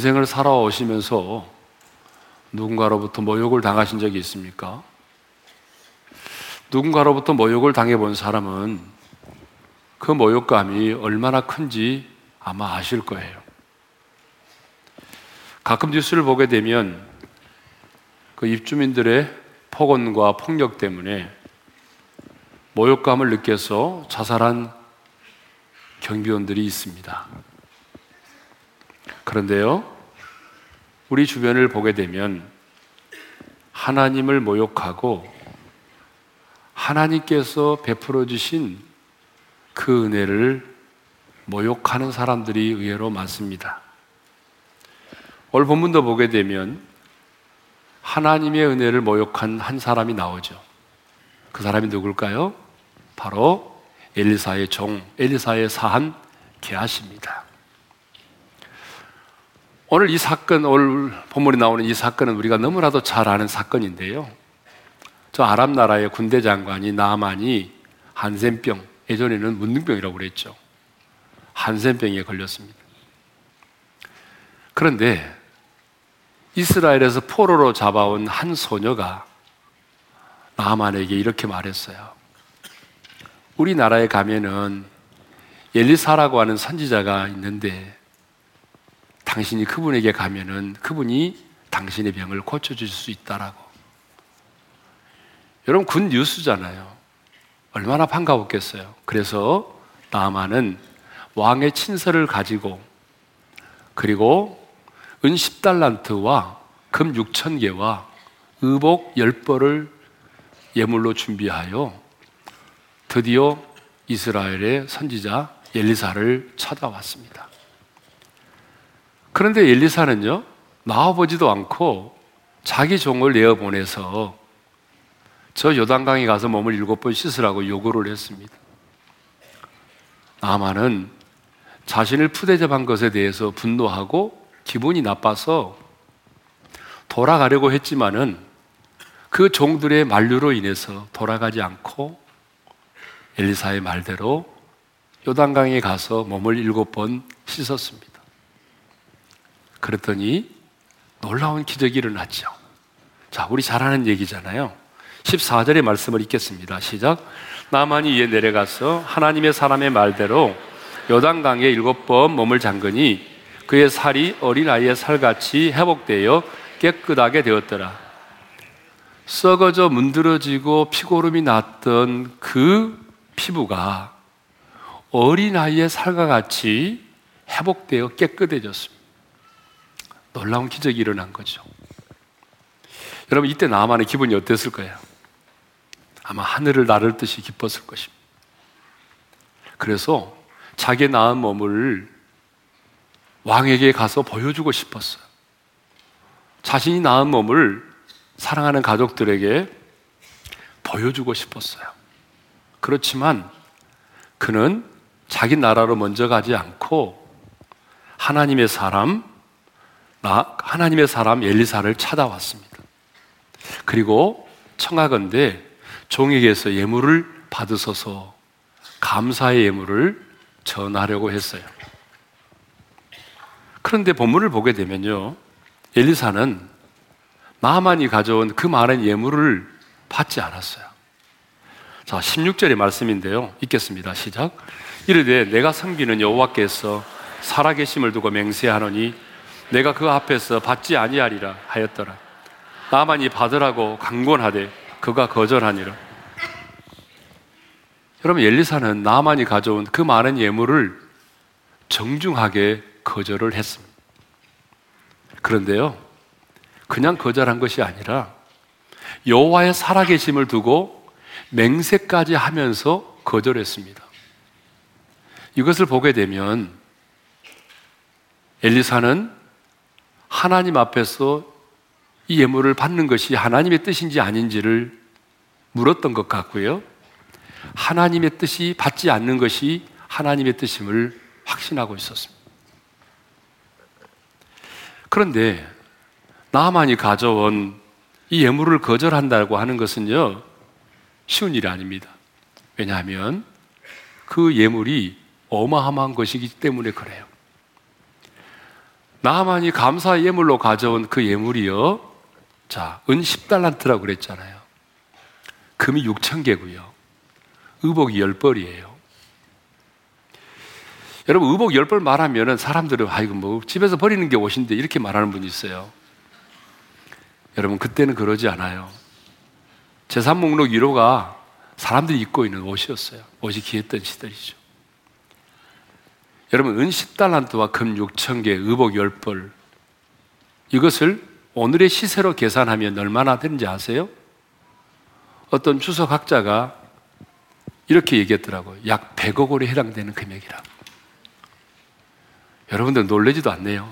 인생을 살아오시면서 누군가로부터 모욕을 당하신 적이 있습니까? 누군가로부터 모욕을 당해본 사람은 그 모욕감이 얼마나 큰지 아마 아실 거예요. 가끔 뉴스를 보게 되면 그 입주민들의 폭언과 폭력 때문에 모욕감을 느껴서 자살한 경비원들이 있습니다. 그런데요, 우리 주변을 보게 되면 하나님을 모욕하고 하나님께서 베풀어 주신 그 은혜를 모욕하는 사람들이 의외로 많습니다. 오늘 본문도 보게 되면 하나님의 은혜를 모욕한 한 사람이 나오죠. 그 사람이 누굴까요? 바로 엘리사의 종, 엘리사의 사한 게하십니다. 오늘 이 사건, 오늘 본문에 나오는 이 사건은 우리가 너무나도 잘 아는 사건인데요. 저 아랍 나라의 군대 장관이 나만이 한센병, 예전에는 문둥병이라고 그랬죠. 한센병에 걸렸습니다. 그런데 이스라엘에서 포로로 잡아온 한 소녀가 나만에게 이렇게 말했어요. 우리나라에 가면은 엘리사라고 하는 선지자가 있는데 당신이 그분에게 가면은 그분이 당신의 병을 고쳐줄 수 있다라고. 여러분 군 뉴스잖아요. 얼마나 반가웠겠어요. 그래서 나만은 왕의 친서를 가지고 그리고 은 10달란트와 금 6천 개와 의복 10벌을 예물로 준비하여 드디어 이스라엘의 선지자 엘리사를 찾아왔습니다. 그런데 엘리사는요, 나와보지도 않고 자기 종을 내어 보내서 저 요단강에 가서 몸을 일곱 번 씻으라고 요구를 했습니다. 나만은 자신을 푸대접한 것에 대해서 분노하고 기분이 나빠서 돌아가려고 했지만은 그 종들의 만류로 인해서 돌아가지 않고 엘리사의 말대로 요단강에 가서 몸을 일곱 번 씻었습니다. 그랬더니 놀라운 기적이 일어났죠. 자, 우리 잘 아는 얘기잖아요. 14절의 말씀을 읽겠습니다. 시작. 나만이 이에 내려가서 하나님의 사람의 말대로 요단강에 일곱 번 몸을 잠그니 그의 살이 어린아이의 살같이 회복되어 깨끗하게 되었더라. 썩어져 문드러지고 피고름이 났던 그 피부가 어린아이의 살과 같이 회복되어 깨끗해졌습니다. 놀라운 기적이 일어난 거죠. 여러분, 이때 나만의 기분이 어땠을 거예요? 아마 하늘을 나를 듯이 기뻤을 것입니다. 그래서 자기 낳은 몸을 왕에게 가서 보여주고 싶었어요. 자신이 낳은 몸을 사랑하는 가족들에게 보여주고 싶었어요. 그렇지만 그는 자기 나라로 먼저 가지 않고 하나님의 사람, 하나님의 사람 엘리사를 찾아왔습니다. 그리고 청하건대 종에게서 예물을 받으소서 감사의 예물을 전하려고 했어요. 그런데 본문을 보게 되면요. 엘리사는 나만이 가져온 그 많은 예물을 받지 않았어요. 자, 16절의 말씀인데요. 읽겠습니다. 시작. 이르되 내가 섬기는 여호와께서 살아계심을 두고 맹세하노니 내가 그 앞에서 받지 아니하리라 하였더라. 나만이 받으라고 강권하되 그가 거절하니라. 여러분 엘리사는 나만이 가져온 그 많은 예물을 정중하게 거절을 했습니다. 그런데요, 그냥 거절한 것이 아니라 여호와의 살아계심을 두고 맹세까지 하면서 거절했습니다. 이것을 보게 되면 엘리사는 하나님 앞에서 이 예물을 받는 것이 하나님의 뜻인지 아닌지를 물었던 것 같고요. 하나님의 뜻이 받지 않는 것이 하나님의 뜻임을 확신하고 있었습니다. 그런데 나만이 가져온 이 예물을 거절한다고 하는 것은요, 쉬운 일이 아닙니다. 왜냐하면 그 예물이 어마어마한 것이기 때문에 그래요. 나만이 감사 예물로 가져온 그 예물이요. 자, 은 10달란트라고 그랬잖아요. 금이 6천 개고요. 의복이 10벌이에요. 여러분, 의복 10벌 말하면은 사람들은 아이고 뭐 집에서 버리는 게 옷인데 이렇게 말하는 분이 있어요. 여러분, 그때는 그러지 않아요. 재산 목록 1호가 사람들이 입고 있는 옷이었어요. 옷이 귀했던 시절이죠. 여러분, 은 10달란트와 금 6천 개, 의복 10벌. 이것을 오늘의 시세로 계산하면 얼마나 되는지 아세요? 어떤 주석학자가 이렇게 얘기했더라고요. 약 100억 원에 해당되는 금액이라. 여러분들 놀래지도 않네요.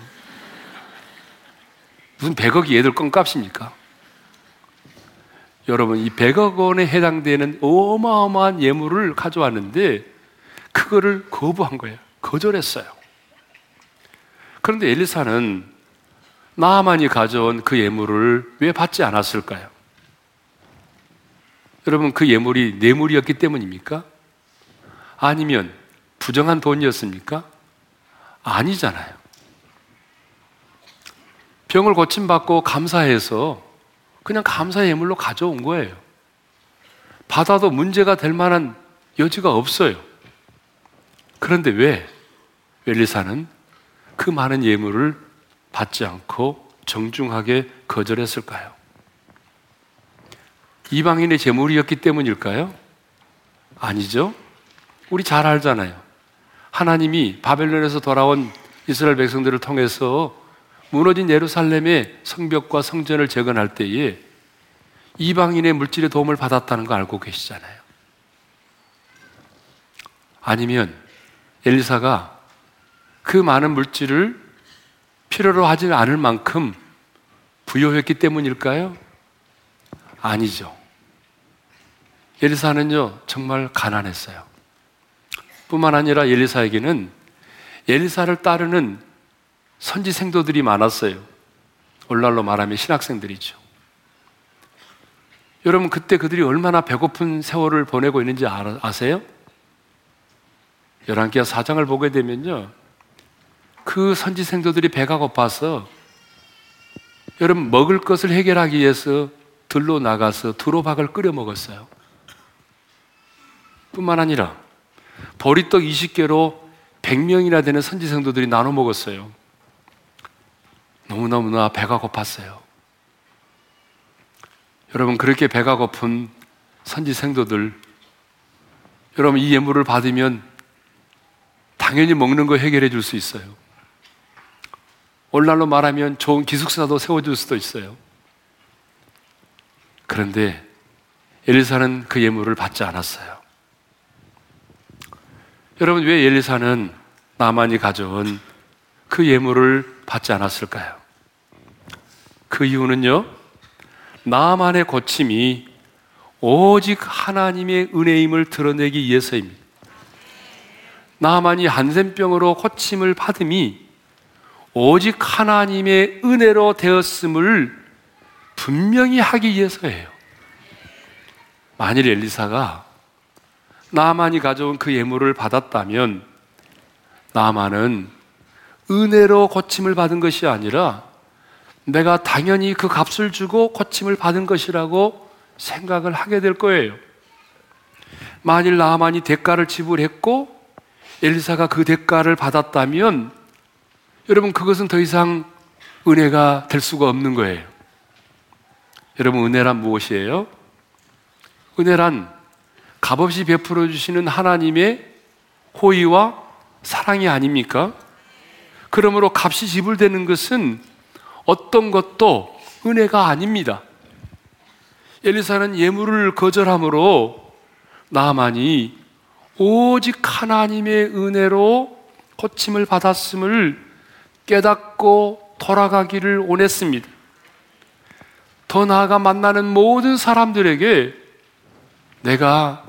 무슨 100억이 얘들 껌값입니까? 여러분, 이 100억 원에 해당되는 어마어마한 예물을 가져왔는데, 그거를 거부한 거예요. 거절했어요. 그런데 엘리사는 나만이 가져온 그 예물을 왜 받지 않았을까요? 여러분, 그 예물이 뇌물이었기 때문입니까? 아니면 부정한 돈이었습니까? 아니잖아요. 병을 고침받고 감사해서 그냥 감사 예물로 가져온 거예요. 받아도 문제가 될 만한 여지가 없어요. 그런데 왜 웰리사는 그 많은 예물을 받지 않고 정중하게 거절했을까요? 이방인의 재물이었기 때문일까요? 아니죠. 우리 잘 알잖아요. 하나님이 바벨론에서 돌아온 이스라엘 백성들을 통해서 무너진 예루살렘의 성벽과 성전을 재건할 때에 이방인의 물질의 도움을 받았다는 거 알고 계시잖아요. 아니면 엘리사가 그 많은 물질을 필요로 하지 않을 만큼 부여했기 때문일까요? 아니죠. 엘리사는요, 정말 가난했어요. 뿐만 아니라 엘리사에게는 엘리사를 따르는 선지 생도들이 많았어요. 오늘날로 말하면 신학생들이죠. 여러분, 그때 그들이 얼마나 배고픈 세월을 보내고 있는지 아세요? 열왕기하 사장을 보게 되면요. 그 선지 생도들이 배가 고파서 여러분 먹을 것을 해결하기 위해서 들로 나가서 두로박을 끓여 먹었어요. 뿐만 아니라 보리떡 20개로 100명이나 되는 선지 생도들이 나눠 먹었어요. 너무너무나 배가 고팠어요. 여러분 그렇게 배가 고픈 선지 생도들 여러분 이 예물을 받으면 당연히 먹는 거 해결해 줄 수 있어요. 오늘날로 말하면 좋은 기숙사도 세워줄 수도 있어요. 그런데 엘리사는 그 예물을 받지 않았어요. 여러분, 왜 엘리사는 나만이 가져온 그 예물을 받지 않았을까요? 그 이유는요, 나만의 고침이 오직 하나님의 은혜임을 드러내기 위해서입니다. 나만이 한센병으로 고침을 받음이 오직 하나님의 은혜로 되었음을 분명히 하기 위해서예요. 만일 엘리사가 나만이 가져온 그 예물을 받았다면 나만은 은혜로 고침을 받은 것이 아니라 내가 당연히 그 값을 주고 고침을 받은 것이라고 생각을 하게 될 거예요. 만일 나만이 대가를 지불했고 엘리사가 그 대가를 받았다면 여러분 그것은 더 이상 은혜가 될 수가 없는 거예요. 여러분 은혜란 무엇이에요? 은혜란 값없이 베풀어 주시는 하나님의 호의와 사랑이 아닙니까? 그러므로 값이 지불되는 것은 어떤 것도 은혜가 아닙니다. 엘리사는 예물을 거절함으로 나만이 오직 하나님의 은혜로 고침을 받았음을 깨닫고 돌아가기를 원했습니다. 더 나아가 만나는 모든 사람들에게 내가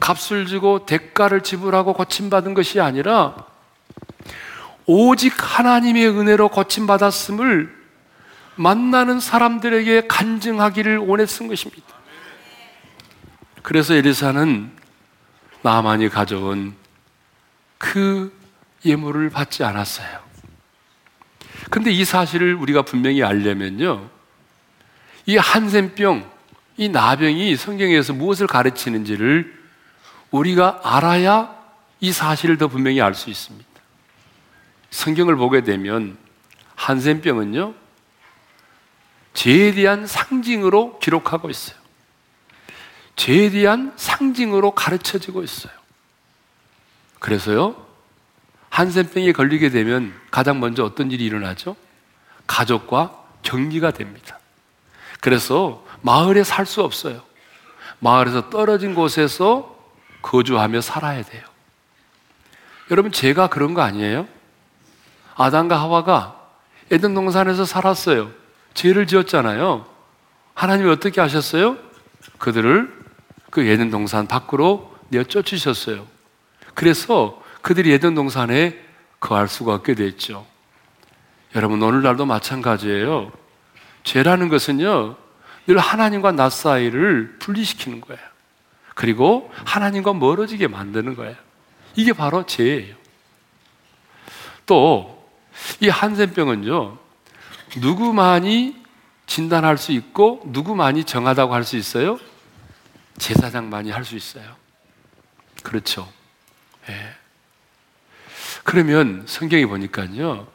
값을 주고 대가를 지불하고 고침받은 것이 아니라 오직 하나님의 은혜로 고침받았음을 만나는 사람들에게 간증하기를 원했던 것입니다. 그래서 에리사는 나만이 가져온 그 예물을 받지 않았어요. 근데 이 사실을 우리가 분명히 알려면요. 이 한센병, 이 나병이 성경에서 무엇을 가르치는지를 우리가 알아야 이 사실을 더 분명히 알 수 있습니다. 성경을 보게 되면 한센병은요, 죄에 대한 상징으로 기록하고 있어요. 죄에 대한 상징으로 가르쳐지고 있어요. 그래서요, 한센병에 걸리게 되면 가장 먼저 어떤 일이 일어나죠? 가족과 격리가 됩니다. 그래서 마을에 살 수 없어요. 마을에서 떨어진 곳에서 거주하며 살아야 돼요. 여러분, 제가 그런 거 아니에요? 아담과 하와가 에덴 동산에서 살았어요. 죄를 지었잖아요. 하나님이 어떻게 하셨어요? 그들을 그 에덴 동산 밖으로 내어 쫓으셨어요. 그래서 그들이 에덴 동산에 거할 수가 없게 됐죠. 여러분, 오늘날도 마찬가지예요. 죄라는 것은요, 늘 하나님과 나 사이를 분리시키는 거예요. 그리고 하나님과 멀어지게 만드는 거예요. 이게 바로 죄예요. 또, 이 한센병은요, 누구만이 진단할 수 있고, 누구만이 정하다고 할 수 있어요? 제사장만이 할 수 있어요. 그렇죠. 예. 그러면 성경에 보니까요,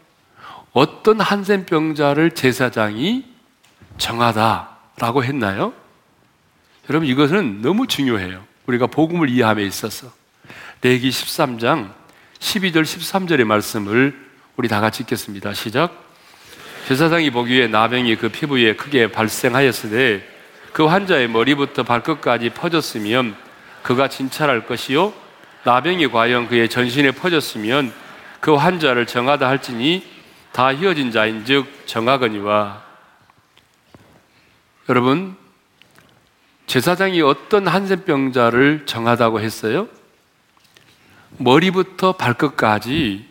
어떤 한센병자를 제사장이 정하다라고 했나요? 여러분, 이것은 너무 중요해요. 우리가 복음을 이해함에 있어서. 레기 13장 12절 13절의 말씀을 우리 다 같이 읽겠습니다. 시작. 제사장이 보기에 나병이 그 피부에 크게 발생하였으되 그 환자의 머리부터 발끝까지 퍼졌으면 그가 진찰할 것이요 나병이 과연 그의 전신에 퍼졌으면 그 환자를 정하다 할지니 다 휘어진 자인즉 정하거니와 여러분 제사장이 어떤 한센병자를 정하다고 했어요? 머리부터 발끝까지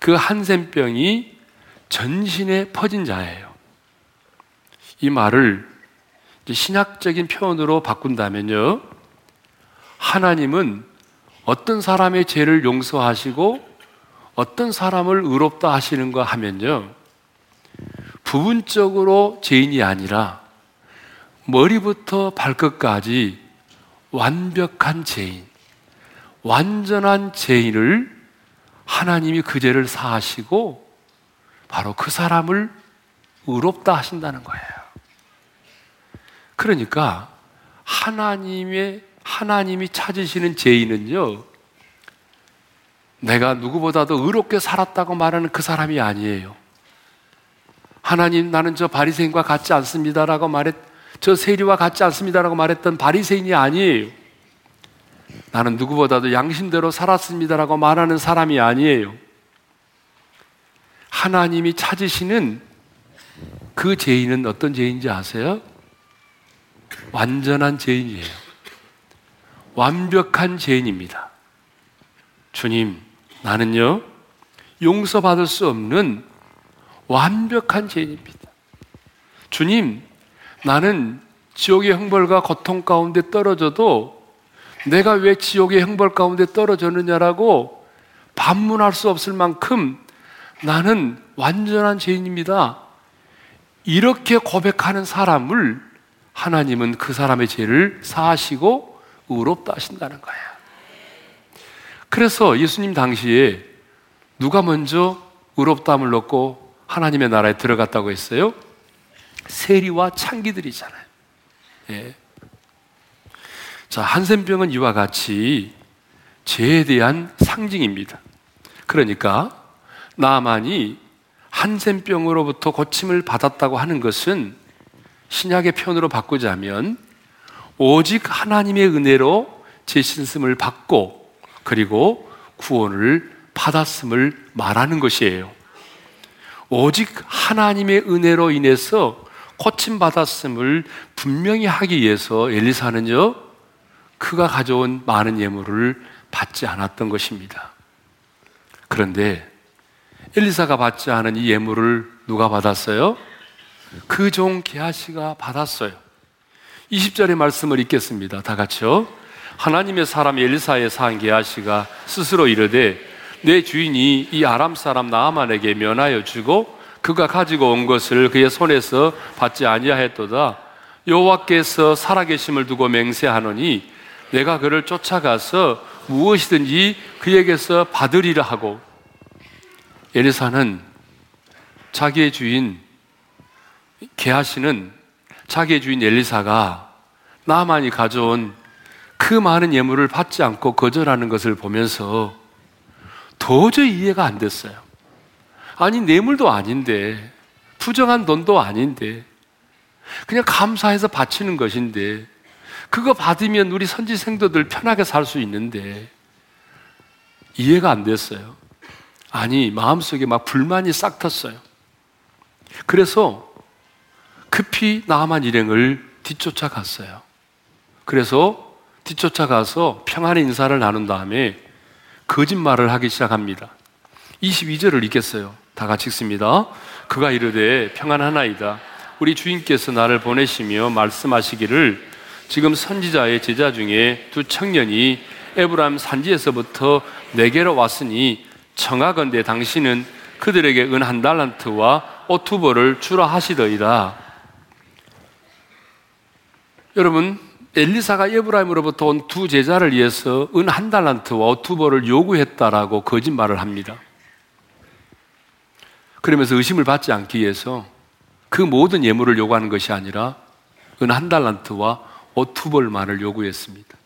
그 한센병이 전신에 퍼진 자예요. 이 말을 신학적인 표현으로 바꾼다면요. 하나님은 어떤 사람의 죄를 용서하시고 어떤 사람을 의롭다 하시는가 하면요. 부분적으로 죄인이 아니라 머리부터 발끝까지 완벽한 죄인, 완전한 죄인을 하나님이 그 죄를 사하시고 바로 그 사람을 의롭다 하신다는 거예요. 그러니까 하나님의 하나님이 찾으시는 죄인은요. 내가 누구보다도 의롭게 살았다고 말하는 그 사람이 아니에요. 하나님 나는 저 바리새인과 같지 않습니다라고 말했 저 세리와 같지 않습니다라고 말했던 바리새인이 아니에요. 나는 누구보다도 양심대로 살았습니다라고 말하는 사람이 아니에요. 하나님이 찾으시는 그 죄인은 어떤 죄인지 아세요? 완전한 죄인이에요. 완벽한 죄인입니다. 주님, 나는요, 용서받을 수 없는 완벽한 죄인입니다. 주님, 나는 지옥의 형벌과 고통 가운데 떨어져도 내가 왜 지옥의 형벌 가운데 떨어졌느냐라고 반문할 수 없을 만큼 나는 완전한 죄인입니다. 이렇게 고백하는 사람을 하나님은 그 사람의 죄를 사하시고 의롭다 하신다는 거예요. 그래서 예수님 당시에 누가 먼저 의롭다함을 넣고 하나님의 나라에 들어갔다고 했어요? 세리와 창기들이잖아요. 예. 자, 한센병은 이와 같이 죄에 대한 상징입니다. 그러니까 나만이 한센병으로부터 고침을 받았다고 하는 것은 신약의 표현으로 바꾸자면 오직 하나님의 은혜로 제 신심을 받고 그리고 구원을 받았음을 말하는 것이에요. 오직 하나님의 은혜로 인해서 고침받았음을 분명히 하기 위해서 엘리사는요, 그가 가져온 많은 예물을 받지 않았던 것입니다. 그런데 엘리사가 받지 않은 이 예물을 누가 받았어요? 그 종 게하시가 받았어요. 20절의 말씀을 읽겠습니다. 다 같이요. 하나님의 사람 엘리사의 산 게하시가 스스로 이르되 내 주인이 이 아람 사람 나아만에게 면하여 주고 그가 가지고 온 것을 그의 손에서 받지 아니하였도다. 여호와께서 살아계심을 두고 맹세하노니 내가 그를 쫓아가서 무엇이든지 그에게서 받으리라 하고 엘리사는 자기의 주인 게하시는 자기의 주인 엘리사가 나만이 가져온 그 많은 예물을 받지 않고 거절하는 것을 보면서 도저히 이해가 안 됐어요. 아니, 뇌물도 아닌데, 부정한 돈도 아닌데, 그냥 감사해서 바치는 것인데, 그거 받으면 우리 선지 생도들 편하게 살 수 있는데, 이해가 안 됐어요. 아니, 마음속에 막 불만이 싹 텄어요. 그래서 급히 나만 일행을 뒤쫓아 갔어요. 그래서 뒤쫓아가서 평안의 인사를 나눈 다음에 거짓말을 하기 시작합니다. 22절을 읽겠어요. 다 같이 읽습니다. 그가 이르되 평안하나이다. 우리 주인께서 나를 보내시며 말씀하시기를 지금 선지자의 제자 중에 두 청년이 에브람 산지에서부터 내게로 왔으니 청하건대 당신은 그들에게 은 한 달란트와 오투버를 주라 하시더이다. 여러분 엘리사가 에브라임으로부터 온 두 제자를 위해서 은 한 달란트와 오투버를 요구했다라고 거짓말을 합니다. 그러면서 의심을 받지 않기 위해서 그 모든 예물을 요구하는 것이 아니라 은 한 달란트와 오투벌만을 요구했습니다.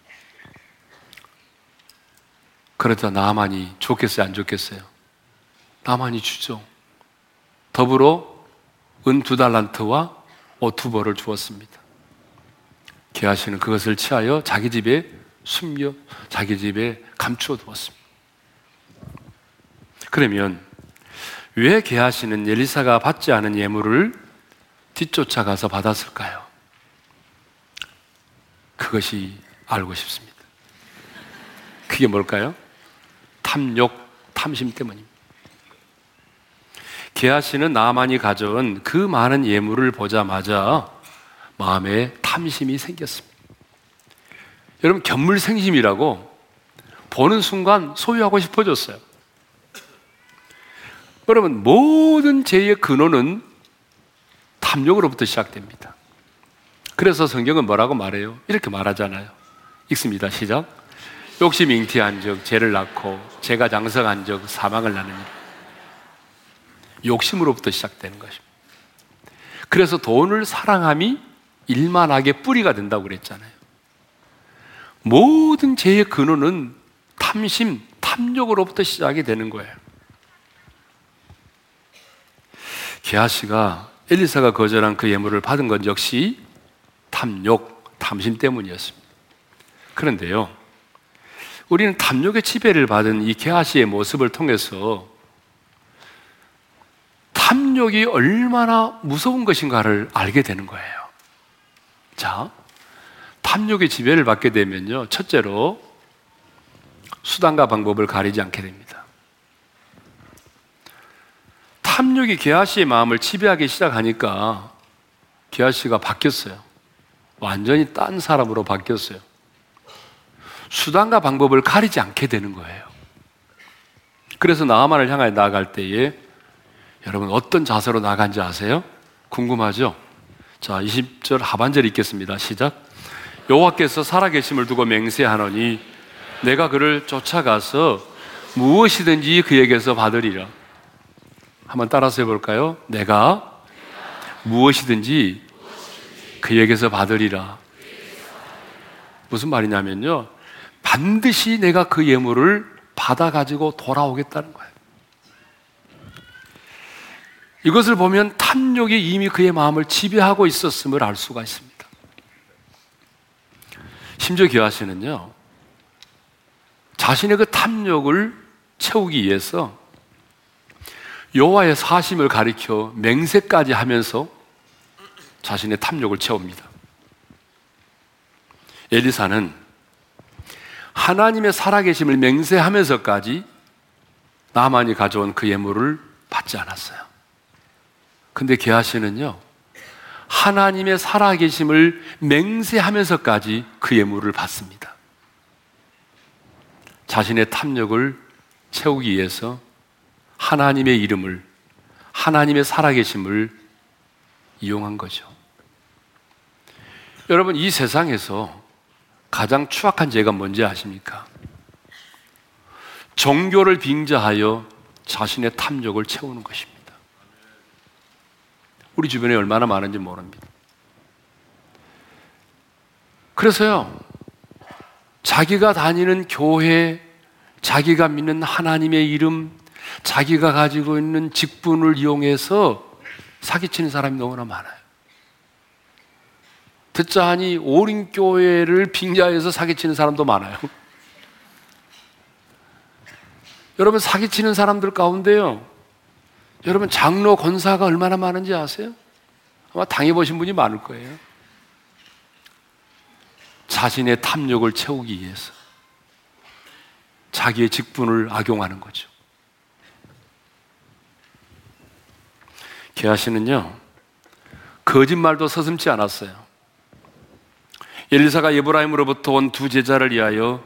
그러다 나만이 좋겠어요, 안 좋겠어요? 나만이 주죠. 더불어 은 두 달란트와 오투벌을 주었습니다. 게하시는 그것을 취하여 자기 집에 숨겨 자기 집에 감추어 두었습니다. 그러면 왜 게하시는 엘리사가 받지 않은 예물을 뒤쫓아가서 받았을까요? 그것이 알고 싶습니다. 그게 뭘까요? 탐욕, 탐심 때문입니다. 게하시는 나만이 가져온 그 많은 예물을 보자마자 마음에 탐심이 생겼습니다. 여러분, 견물생심이라고 보는 순간 소유하고 싶어졌어요. 여러분, 모든 죄의 근원은 탐욕으로부터 시작됩니다. 그래서 성경은 뭐라고 말해요? 이렇게 말하잖아요. 읽습니다. 시작. 욕심 잉태한 적 죄를 낳고 죄가 장성한 적 사망을 낳느니 욕심으로부터 시작되는 것입니다. 그래서 돈을 사랑함이 일만하게 뿌리가 된다고 그랬잖아요. 모든 죄의 근원은 탐심, 탐욕으로부터 시작이 되는 거예요. 게하시가 엘리사가 거절한 그 예물을 받은 건 역시 탐욕, 탐심 때문이었습니다. 그런데요, 우리는 탐욕의 지배를 받은 이 게하시의 모습을 통해서 탐욕이 얼마나 무서운 것인가를 알게 되는 거예요. 자, 탐욕의 지배를 받게 되면요. 첫째로 수단과 방법을 가리지 않게 됩니다. 탐욕이 게하시의 마음을 지배하기 시작하니까 게하시가 바뀌었어요. 완전히 딴 사람으로 바뀌었어요. 수단과 방법을 가리지 않게 되는 거예요. 그래서 나아만을 향하여 나아갈 때에 여러분 어떤 자세로 나간지 아세요? 궁금하죠? 자, 20절 하반절 읽겠습니다. 시작. 여호와께서 살아계심을 두고 맹세하노니 내가 그를 쫓아가서 무엇이든지 그에게서 받으리라. 한번 따라서 해볼까요? 내가 무엇이든지 그에게서 받으리라. 무슨 말이냐면요. 반드시 내가 그 예물을 받아가지고 돌아오겠다는 거예요. 이것을 보면 탐욕이 이미 그의 마음을 지배하고 있었음을 알 수가 있습니다. 심지어 기하시는요, 자신의 그 탐욕을 채우기 위해서 여호와의 사심을 가리켜 맹세까지 하면서 자신의 탐욕을 채웁니다. 엘리사는 하나님의 살아계심을 맹세하면서까지 나만이 가져온 그 예물을 받지 않았어요. 근데 게하시는요, 하나님의 살아계심을 맹세하면서까지 그 예물을 받습니다. 자신의 탐욕을 채우기 위해서 하나님의 이름을, 하나님의 살아계심을 이용한 거죠. 여러분, 이 세상에서 가장 추악한 죄가 뭔지 아십니까? 종교를 빙자하여 자신의 탐욕을 채우는 것입니다. 우리 주변에 얼마나 많은지 모릅니다. 그래서요, 자기가 다니는 교회, 자기가 믿는 하나님의 이름, 자기가 가지고 있는 직분을 이용해서 사기치는 사람이 너무나 많아요. 듣자 하니 오린교회를 빙자해서 사기치는 사람도 많아요. 여러분 사기치는 사람들 가운데요. 여러분 장로 권사가 얼마나 많은지 아세요? 아마 당해보신 분이 많을 거예요. 자신의 탐욕을 채우기 위해서 자기의 직분을 악용하는 거죠. 게하시는요, 거짓말도 서슴지 않았어요. 엘리사가 예브라임으로부터 온 두 제자를 위하여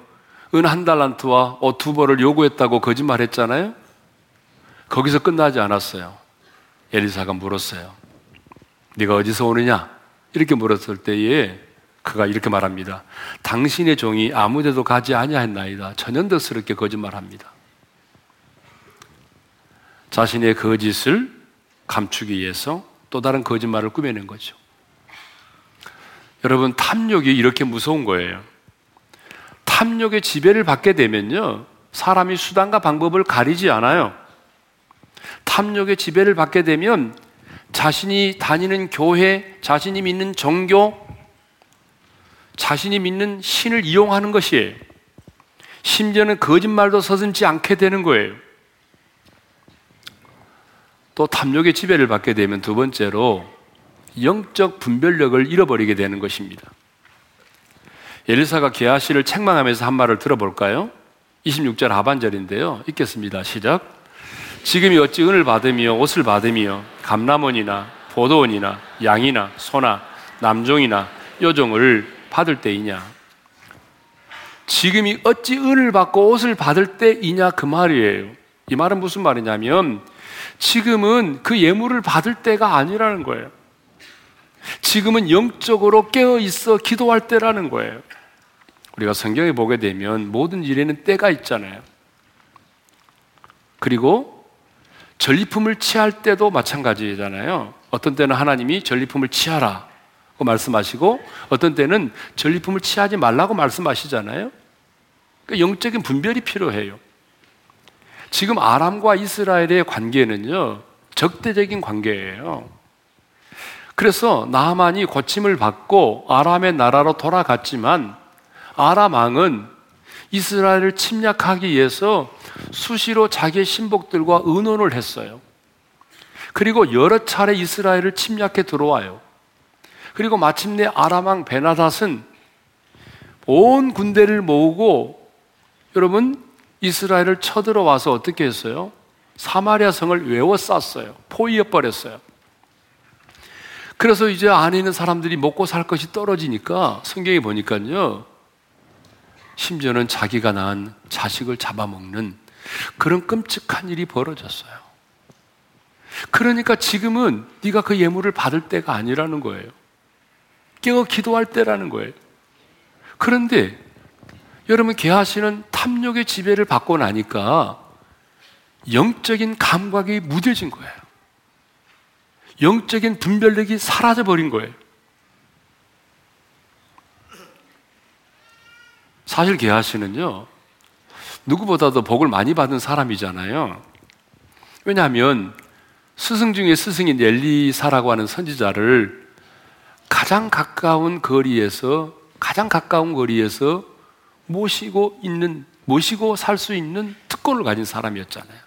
은 한 달란트와 옷 두 벌을 요구했다고 거짓말했잖아요. 거기서 끝나지 않았어요. 엘리사가 물었어요. 네가 어디서 오느냐? 이렇게 물었을 때에 그가 이렇게 말합니다. 당신의 종이 아무데도 가지 아니하였나이다. 천연덕스럽게 거짓말합니다. 자신의 거짓을 감추기 위해서 또 다른 거짓말을 꾸며낸 거죠. 여러분, 탐욕이 이렇게 무서운 거예요. 탐욕의 지배를 받게 되면요, 사람이 수단과 방법을 가리지 않아요. 탐욕의 지배를 받게 되면 자신이 다니는 교회, 자신이 믿는 종교, 자신이 믿는 신을 이용하는 것이에요. 심지어는 거짓말도 서슴지 않게 되는 거예요. 또 탐욕의 지배를 받게 되면 두 번째로 영적 분별력을 잃어버리게 되는 것입니다. 엘리사가 게하시를 책망하면서 한 말을 들어볼까요? 26절 하반절인데요. 읽겠습니다. 시작. 지금이 어찌 은을 받으며 옷을 받으며 감남원이나 보도원이나 양이나 소나 남종이나 여종을 받을 때이냐? 지금이 어찌 은을 받고 옷을 받을 때이냐 그 말이에요. 이 말은 무슨 말이냐면 지금은 그 예물을 받을 때가 아니라는 거예요. 지금은 영적으로 깨어 있어 기도할 때라는 거예요. 우리가 성경에 보게 되면 모든 일에는 때가 있잖아요. 그리고 전리품을 취할 때도 마찬가지잖아요. 어떤 때는 하나님이 전리품을 취하라. 고 말씀하시고 어떤 때는 전리품을 취하지 말라고 말씀하시잖아요. 그러니까 영적인 분별이 필요해요. 지금 아람과 이스라엘의 관계는요, 적대적인 관계예요. 그래서 나만이 고침을 받고 아람의 나라로 돌아갔지만 아람 왕은 이스라엘을 침략하기 위해서 수시로 자기의 신복들과 의논을 했어요. 그리고 여러 차례 이스라엘을 침략해 들어와요. 그리고 마침내 아람왕 베나닷은 온 군대를 모으고 여러분 이스라엘을 쳐들어와서 어떻게 했어요? 사마리아 성을 외워 쌌어요. 포위해 버렸어요. 그래서 이제 안에 있는 사람들이 먹고 살 것이 떨어지니까 성경에 보니까요. 심지어는 자기가 낳은 자식을 잡아먹는 그런 끔찍한 일이 벌어졌어요. 그러니까 지금은 네가 그 예물을 받을 때가 아니라는 거예요. 깨어 기도할 때라는 거예요. 그런데 여러분 개하시는 탐욕의 지배를 받고 나니까 영적인 감각이 무뎌진 거예요. 영적인 분별력이 사라져 버린 거예요. 사실 게하시는요, 누구보다도 복을 많이 받은 사람이잖아요. 왜냐하면 스승 중에 스승인 엘리사라고 하는 선지자를 가장 가까운 거리에서 가장 가까운 거리에서 모시고 있는 모시고 살 수 있는 특권을 가진 사람이었잖아요.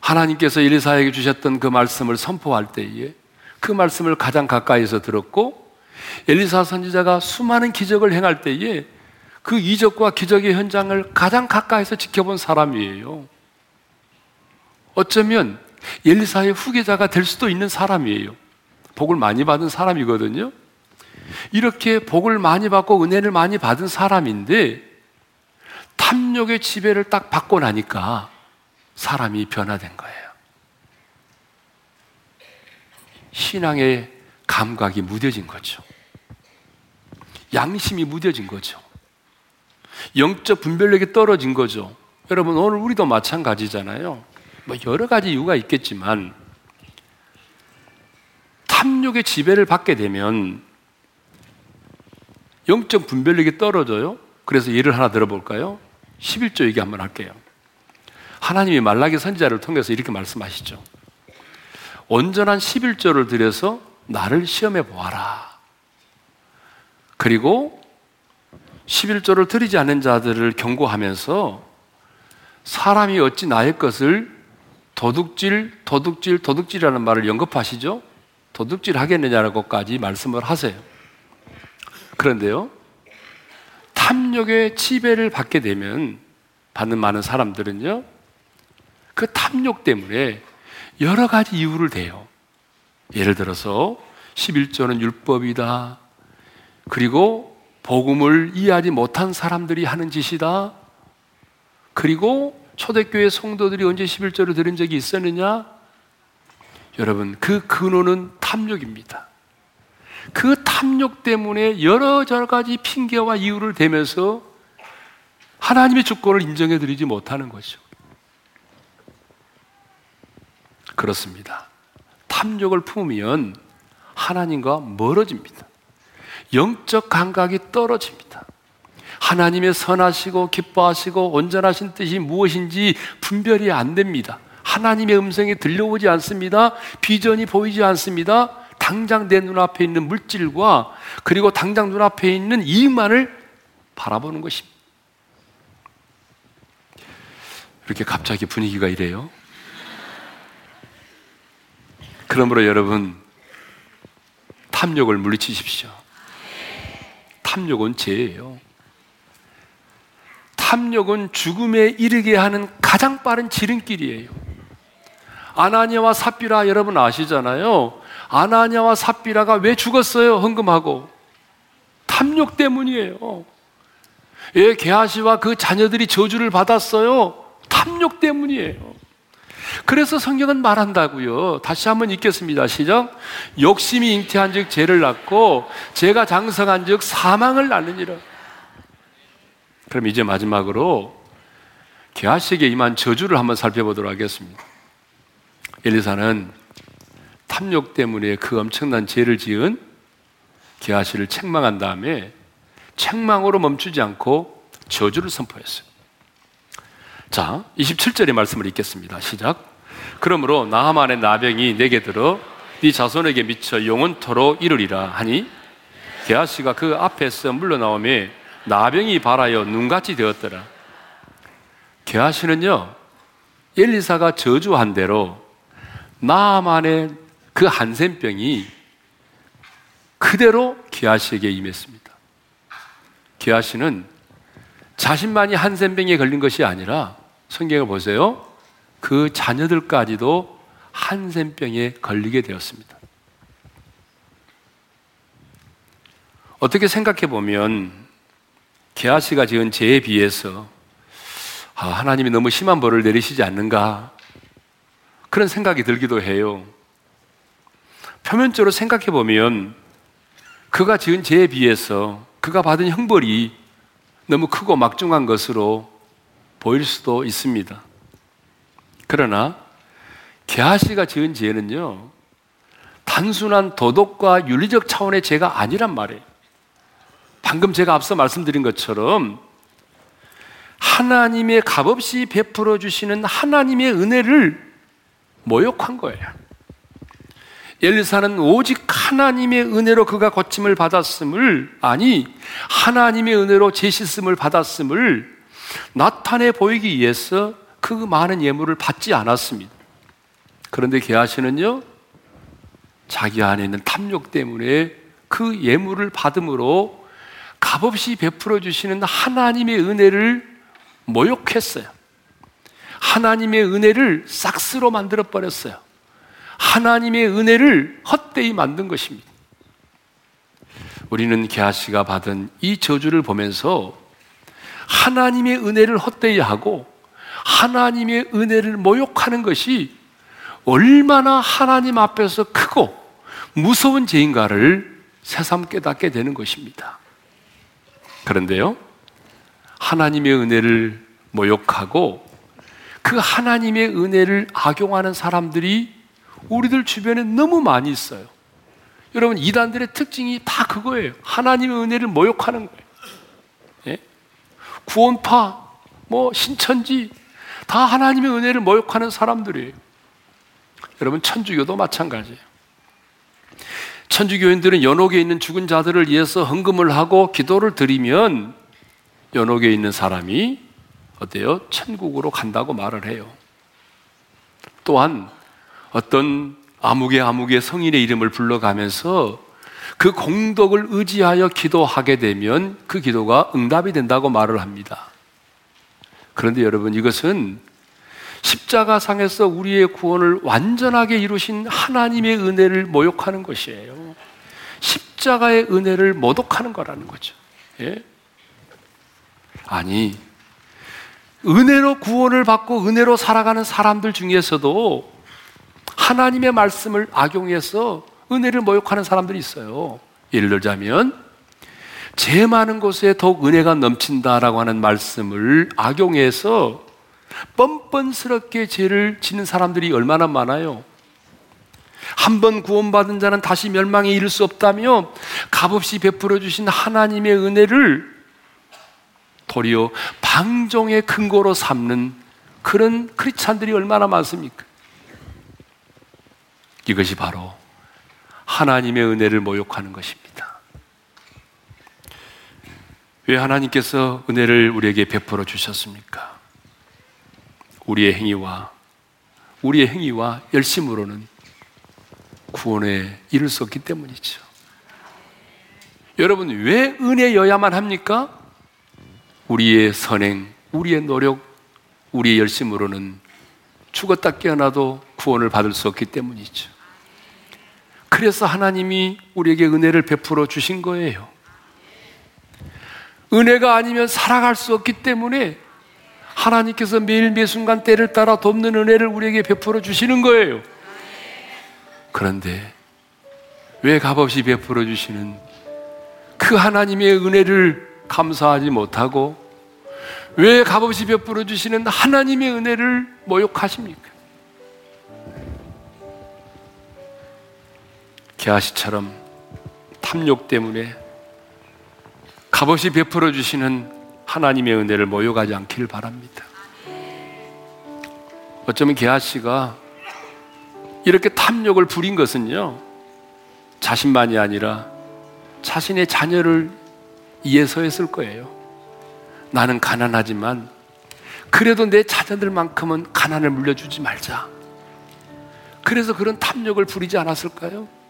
하나님께서 엘리사에게 주셨던 그 말씀을 선포할 때에 그 말씀을 가장 가까이서 들었고 엘리사 선지자가 수많은 기적을 행할 때에 그 이적과 기적의 현장을 가장 가까이서 지켜본 사람이에요. 어쩌면 엘리사의 후계자가 될 수도 있는 사람이에요. 복을 많이 받은 사람이거든요. 이렇게 복을 많이 받고 은혜를 많이 받은 사람인데 탐욕의 지배를 딱 받고 나니까 사람이 변화된 거예요. 신앙의 감각이 무뎌진 거죠. 양심이 무뎌진 거죠. 영적 분별력이 떨어진 거죠. 여러분, 오늘 우리도 마찬가지잖아요. 뭐 여러 가지 이유가 있겠지만, 탐욕의 지배를 받게 되면 영적 분별력이 떨어져요. 그래서 예를 하나 들어볼까요? 11조 얘기 한번 할게요. 하나님이 말라기 선지자를 통해서 이렇게 말씀하시죠. 온전한 11조를 들여서 나를 시험해 보아라. 그리고 11조를 드리지 않는 자들을 경고하면서 사람이 어찌 나의 것을 도둑질, 도둑질, 도둑질이라는 말을 언급하시죠? 도둑질 하겠느냐라고까지 말씀을 하세요. 그런데요, 탐욕의 지배를 받게 되면 받는 많은 사람들은요, 그 탐욕 때문에 여러 가지 이유를 대요. 예를 들어서 11조는 율법이다. 그리고 복음을 이해하지 못한 사람들이 하는 짓이다. 그리고 초대교회 성도들이 언제 11조를 들은 적이 있었느냐? 여러분, 그 근원은 탐욕입니다. 그 탐욕 때문에 여러 가지 핑계와 이유를 대면서 하나님의 주권을 인정해 드리지 못하는 것이죠. 그렇습니다. 탐욕을 품으면 하나님과 멀어집니다. 영적 감각이 떨어집니다. 하나님의 선하시고 기뻐하시고 온전하신 뜻이 무엇인지 분별이 안 됩니다. 하나님의 음성이 들려오지 않습니다. 비전이 보이지 않습니다. 당장 내 눈앞에 있는 물질과 그리고 당장 눈앞에 있는 이익만을 바라보는 것입니다. 이렇게 갑자기 분위기가 이래요. 그러므로 여러분, 탐욕을 물리치십시오. 탐욕은 죄예요. 탐욕은 죽음에 이르게 하는 가장 빠른 지름길이에요. 아나니아와 삽비라 여러분 아시잖아요. 아나니아와 삽비라가 왜 죽었어요? 헌금하고 탐욕 때문이에요. 예, 게하시와 그 자녀들이 저주를 받았어요. 탐욕 때문이에요. 그래서 성경은 말한다고요. 다시 한번 읽겠습니다. 시작. 욕심이 잉태한즉 죄를 낳고 죄가 장성한즉 사망을 낳느니라. 그럼 이제 마지막으로 게하시에게 임한 저주를 한번 살펴보도록 하겠습니다. 엘리사는 탐욕 때문에 그 엄청난 죄를 지은 게하시를 책망한 다음에 책망으로 멈추지 않고 저주를 선포했어요. 자, 27절의 말씀을 읽겠습니다. 시작. 그러므로 나하만의 나병이 내게 들어 네 자손에게 미쳐 영원토록 이르리라 하니 게하시가 그 앞에서 물러나오며 나병이 발하여 눈같이 되었더라. 게하시는요, 엘리사가 저주한 대로 나만의 그 한센병이 그대로 게하시에게 임했습니다. 게하시는 자신만이 한센병에 걸린 것이 아니라 성경을 보세요. 그 자녀들까지도 한센병에 걸리게 되었습니다. 어떻게 생각해 보면 게하시가 지은 죄에 비해서 아, 하나님이 너무 심한 벌을 내리시지 않는가 그런 생각이 들기도 해요. 표면적으로 생각해 보면 그가 지은 죄에 비해서 그가 받은 형벌이 너무 크고 막중한 것으로 보일 수도 있습니다. 그러나 게하시가 지은 죄는요, 단순한 도덕과 윤리적 차원의 죄가 아니란 말이에요. 방금 제가 앞서 말씀드린 것처럼 하나님의 값없이 베풀어 주시는 하나님의 은혜를 모욕한 거예요. 엘리사는 오직 하나님의 은혜로 그가 고침을 받았음을 아니 하나님의 은혜로 재씻음을 받았음을 나타내 보이기 위해서 그 많은 예물을 받지 않았습니다. 그런데 게하시는요, 자기 안에 있는 탐욕 때문에 그 예물을 받음으로 값없이 베풀어 주시는 하나님의 은혜를 모욕했어요. 하나님의 은혜를 싹스로 만들어 버렸어요. 하나님의 은혜를 헛되이 만든 것입니다. 우리는 게하시가 받은 이 저주를 보면서 하나님의 은혜를 헛되이 하고 하나님의 은혜를 모욕하는 것이 얼마나 하나님 앞에서 크고 무서운 죄인가를 새삼 깨닫게 되는 것입니다. 그런데요, 하나님의 은혜를 모욕하고 그 하나님의 은혜를 악용하는 사람들이 우리들 주변에 너무 많이 있어요. 여러분, 이단들의 특징이 다 그거예요. 하나님의 은혜를 모욕하는 거예요. 예? 구원파, 뭐, 신천지, 다 하나님의 은혜를 모욕하는 사람들이에요. 여러분, 천주교도 마찬가지예요. 천주교인들은 연옥에 있는 죽은 자들을 위해서 헌금을 하고 기도를 드리면 연옥에 있는 사람이 어때요? 천국으로 간다고 말을 해요. 또한 어떤 아무개 아무개 성인의 이름을 불러가면서 그 공덕을 의지하여 기도하게 되면 그 기도가 응답이 된다고 말을 합니다. 그런데 여러분 이것은 십자가상에서 우리의 구원을 완전하게 이루신 하나님의 은혜를 모욕하는 것이에요. 십자가의 은혜를 모독하는 거라는 거죠. 예? 아니, 은혜로 구원을 받고 은혜로 살아가는 사람들 중에서도 하나님의 말씀을 악용해서 은혜를 모욕하는 사람들이 있어요. 예를 들자면, 죄 많은 곳에 더욱 은혜가 넘친다라고 하는 말씀을 악용해서 뻔뻔스럽게 죄를 지는 사람들이 얼마나 많아요. 한 번 구원받은 자는 다시 멸망에 이를 수 없다며 값없이 베풀어 주신 하나님의 은혜를 도리어 방종의 근거로 삼는 그런 크리스찬들이 얼마나 많습니까? 이것이 바로 하나님의 은혜를 모욕하는 것입니다. 왜 하나님께서 은혜를 우리에게 베풀어 주셨습니까? 우리의 행위와 우리의 행위와 열심으로는 구원에 이를 수 없기 때문이죠. 여러분 왜 은혜여야만 합니까? 우리의 선행, 우리의 노력, 우리의 열심으로는 죽었다 깨어나도 구원을 받을 수 없기 때문이죠. 그래서 하나님이 우리에게 은혜를 베풀어 주신 거예요. 은혜가 아니면 살아갈 수 없기 때문에 하나님께서 매일 매 순간 때를 따라 돕는 은혜를 우리에게 베풀어 주시는 거예요. 그런데 왜 값없이 베풀어 주시는 그 하나님의 은혜를 감사하지 못하고 왜 값없이 베풀어 주시는 하나님의 은혜를 모욕하십니까? 게하시처럼 탐욕 때문에 값없이 베풀어 주시는 하나님의 은혜를 모욕하지 않기를 바랍니다. 어쩌면 게하씨가 이렇게 탐욕을 부린 것은요, 자신만이 아니라 자신의 자녀를 위해서 했을 거예요. 나는 가난하지만 그래도 내 자녀들만큼은 가난을 물려주지 말자. 그래서 그런 탐욕을 부리지 않았을까요?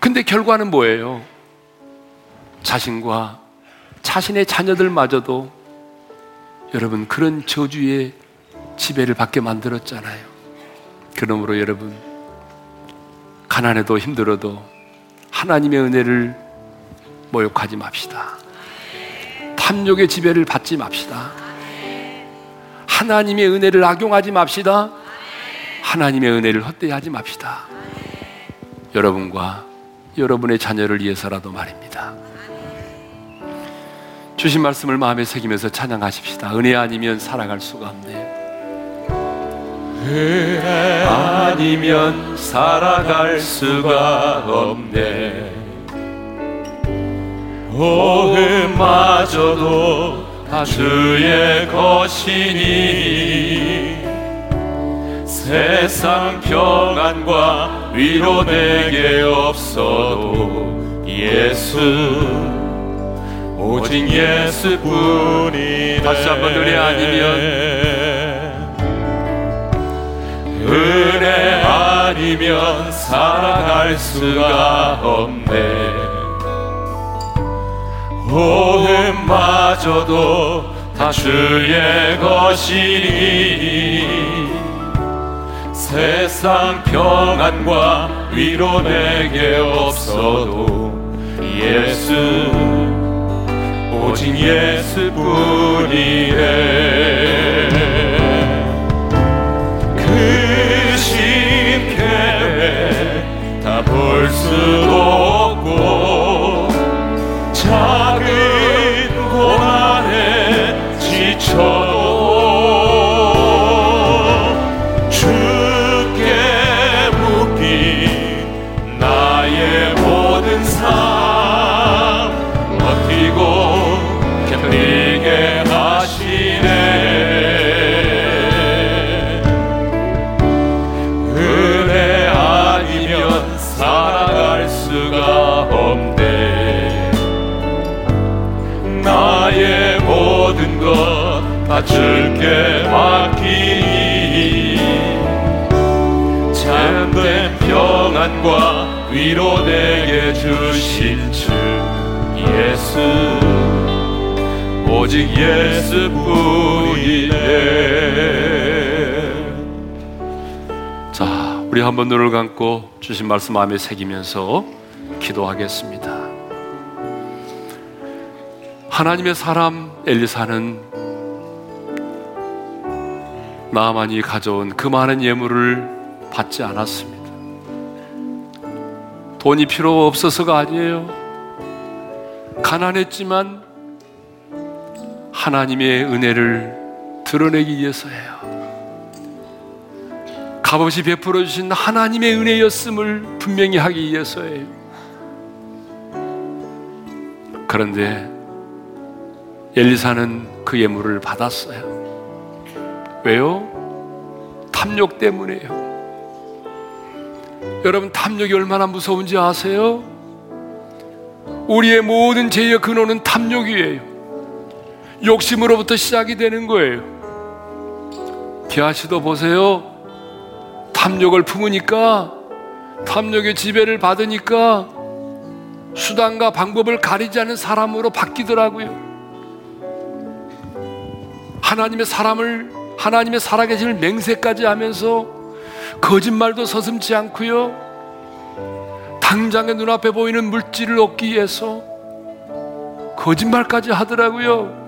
근데 결과는 뭐예요? 자신과 자신의 자녀들마저도 여러분 그런 저주의 지배를 받게 만들었잖아요. 그러므로 여러분 가난해도 힘들어도 하나님의 은혜를 모욕하지 맙시다. 탐욕의 지배를 받지 맙시다. 하나님의 은혜를 악용하지 맙시다. 하나님의 은혜를 헛되이 맙시다. 여러분과 여러분의 자녀를 위해서라도 말입니다. 주신 말씀을 마음에 새기면서 찬양하십시다. 은혜 아니면 살아갈 수가 없네. 은혜 아니면 살아갈 수가 없네. 오음마저도 다 주의 것이니 세상 평안과 위로 내게 없어도 예수 오직 예수뿐이네. 다시 한번 은혜 아니면 은혜 아니면 살아갈 수가 없네. 오음마저도 다 주의 것이니 세상 평안과 위로 내게 없어도 예수 오직 예수뿐이네. 그 심패에 다 보여 주께 맡기니. 참된 평안과 위로 내게 주신 주 예수. 오직 예수뿐이네. 자, 우리 한번 눈을 감고 주신 말씀 마음에 새기면서 기도하겠습니다. 하나님의 사람 엘리사는 나만이 가져온 그 많은 예물을 받지 않았습니다. 돈이 필요 없어서가 아니에요. 가난했지만 하나님의 은혜를 드러내기 위해서예요. 값없이 베풀어 주신 하나님의 은혜였음을 분명히 하기 위해서예요. 그런데 엘리사는 그 예물을 받았어요. 왜요? 탐욕 때문에요. 여러분, 탐욕이 얼마나 무서운지 아세요? 우리의 모든 죄의 근원은 탐욕이에요. 욕심으로부터 시작이 되는 거예요. 기아 씨도 보세요. 탐욕을 품으니까, 탐욕의 지배를 받으니까, 수단과 방법을 가리지 않는 사람으로 바뀌더라고요. 하나님의 사람을 하나님의 살아계심을 맹세까지 하면서 거짓말도 서슴지 않고요. 당장의 눈앞에 보이는 물질을 얻기 위해서 거짓말까지 하더라고요.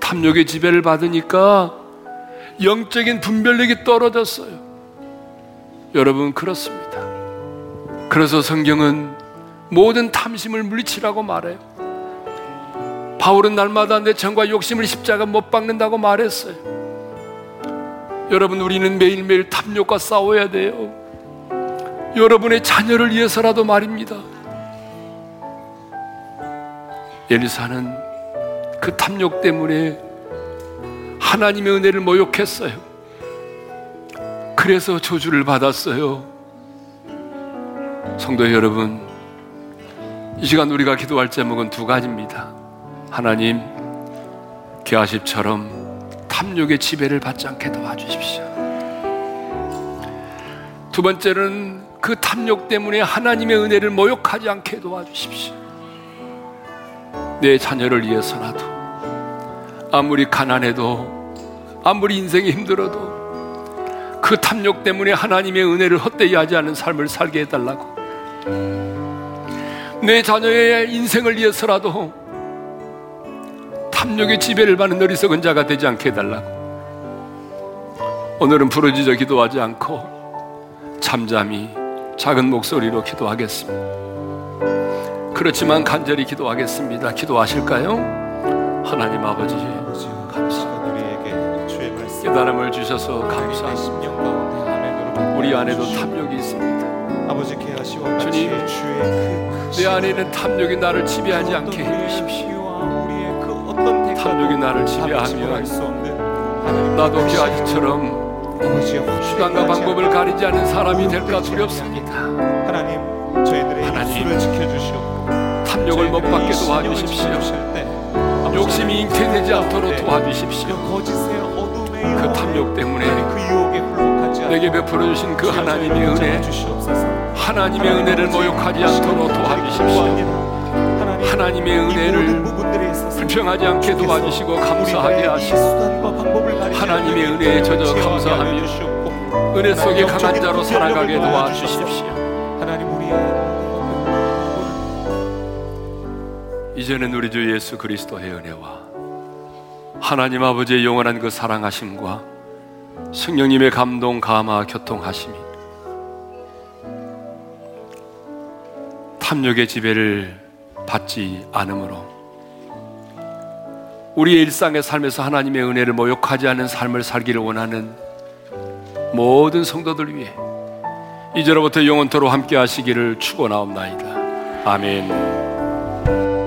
탐욕의 지배를 받으니까 영적인 분별력이 떨어졌어요. 여러분 그렇습니다. 그래서 성경은 모든 탐심을 물리치라고 말해요. 바울은 날마다 내 정과 욕심을 십자가 못 박는다고 말했어요. 여러분, 우리는 매일매일 탐욕과 싸워야 돼요. 여러분의 자녀를 위해서라도 말입니다. 엘리사는 그 탐욕 때문에 하나님의 은혜를 모욕했어요. 그래서 저주를 받았어요. 성도 여러분, 이 시간 우리가 기도할 제목은 두 가지입니다. 하나님, 기아십처럼 탐욕의 지배를 받지 않게 도와주십시오. 두 번째는 그 탐욕 때문에 하나님의 은혜를 모욕하지 않게 도와주십시오. 내 자녀를 위해서라도 아무리 가난해도 아무리 인생이 힘들어도 그 탐욕 때문에 하나님의 은혜를 헛되이 하지 않은 삶을 살게 해달라고 내 자녀의 인생을 위해서라도 탐욕의 지배를 받는 어리석은 자가 되지 않게 해달라고. 오늘은 부르짖어 기도하지 않고 잠잠히 작은 목소리로 기도하겠습니다. 그렇지만 간절히 기도하겠습니다. 기도하실까요? 하나님 아버지 감사합니다. 깨달음을 주셔서 감사합니다. 우리 안에도 탐욕이 있습니다. 주님 내 안에는 탐욕이 나를 지배하지 않게 해주십시오 탐욕이 나를 지배하면 나도 기아지처럼 수단과 방법을 가리지 않는 사람이 될까 두렵습니다. 하나님, 저희들의 하나님, 입술을 지켜주시옵고 탐욕을 못 받게 도와주십시오. 욕심이 잉태되지 않도록 도와주십시오. 거짓의 어둠의 그 탐욕 때문에 그 내게 베풀어 주신 그 하나님의 은혜. 하나님의 은혜를 모욕하지 않도록 도와주십시오. 하나님의 은혜를 불평하지 않게 도와주시고 감사하게 하시고 하나님의 은혜에 젖어 감사하며 은혜 속에 강한 자로 살아가게 도와주십시오. 하나님 우리의 이제는 우리 주 예수 그리스도의 은혜와 하나님 아버지의 영원한 그 사랑하심과 성령님의 감동, 감화, 교통하심이 탐욕의 지배를 받지 않으므로 우리의 일상의 삶에서 하나님의 은혜를 모욕하지 않은 삶을 살기를 원하는 모든 성도들 위해 이제로부터 영원토로 함께 하시기를 축원하옵나이다. 아멘.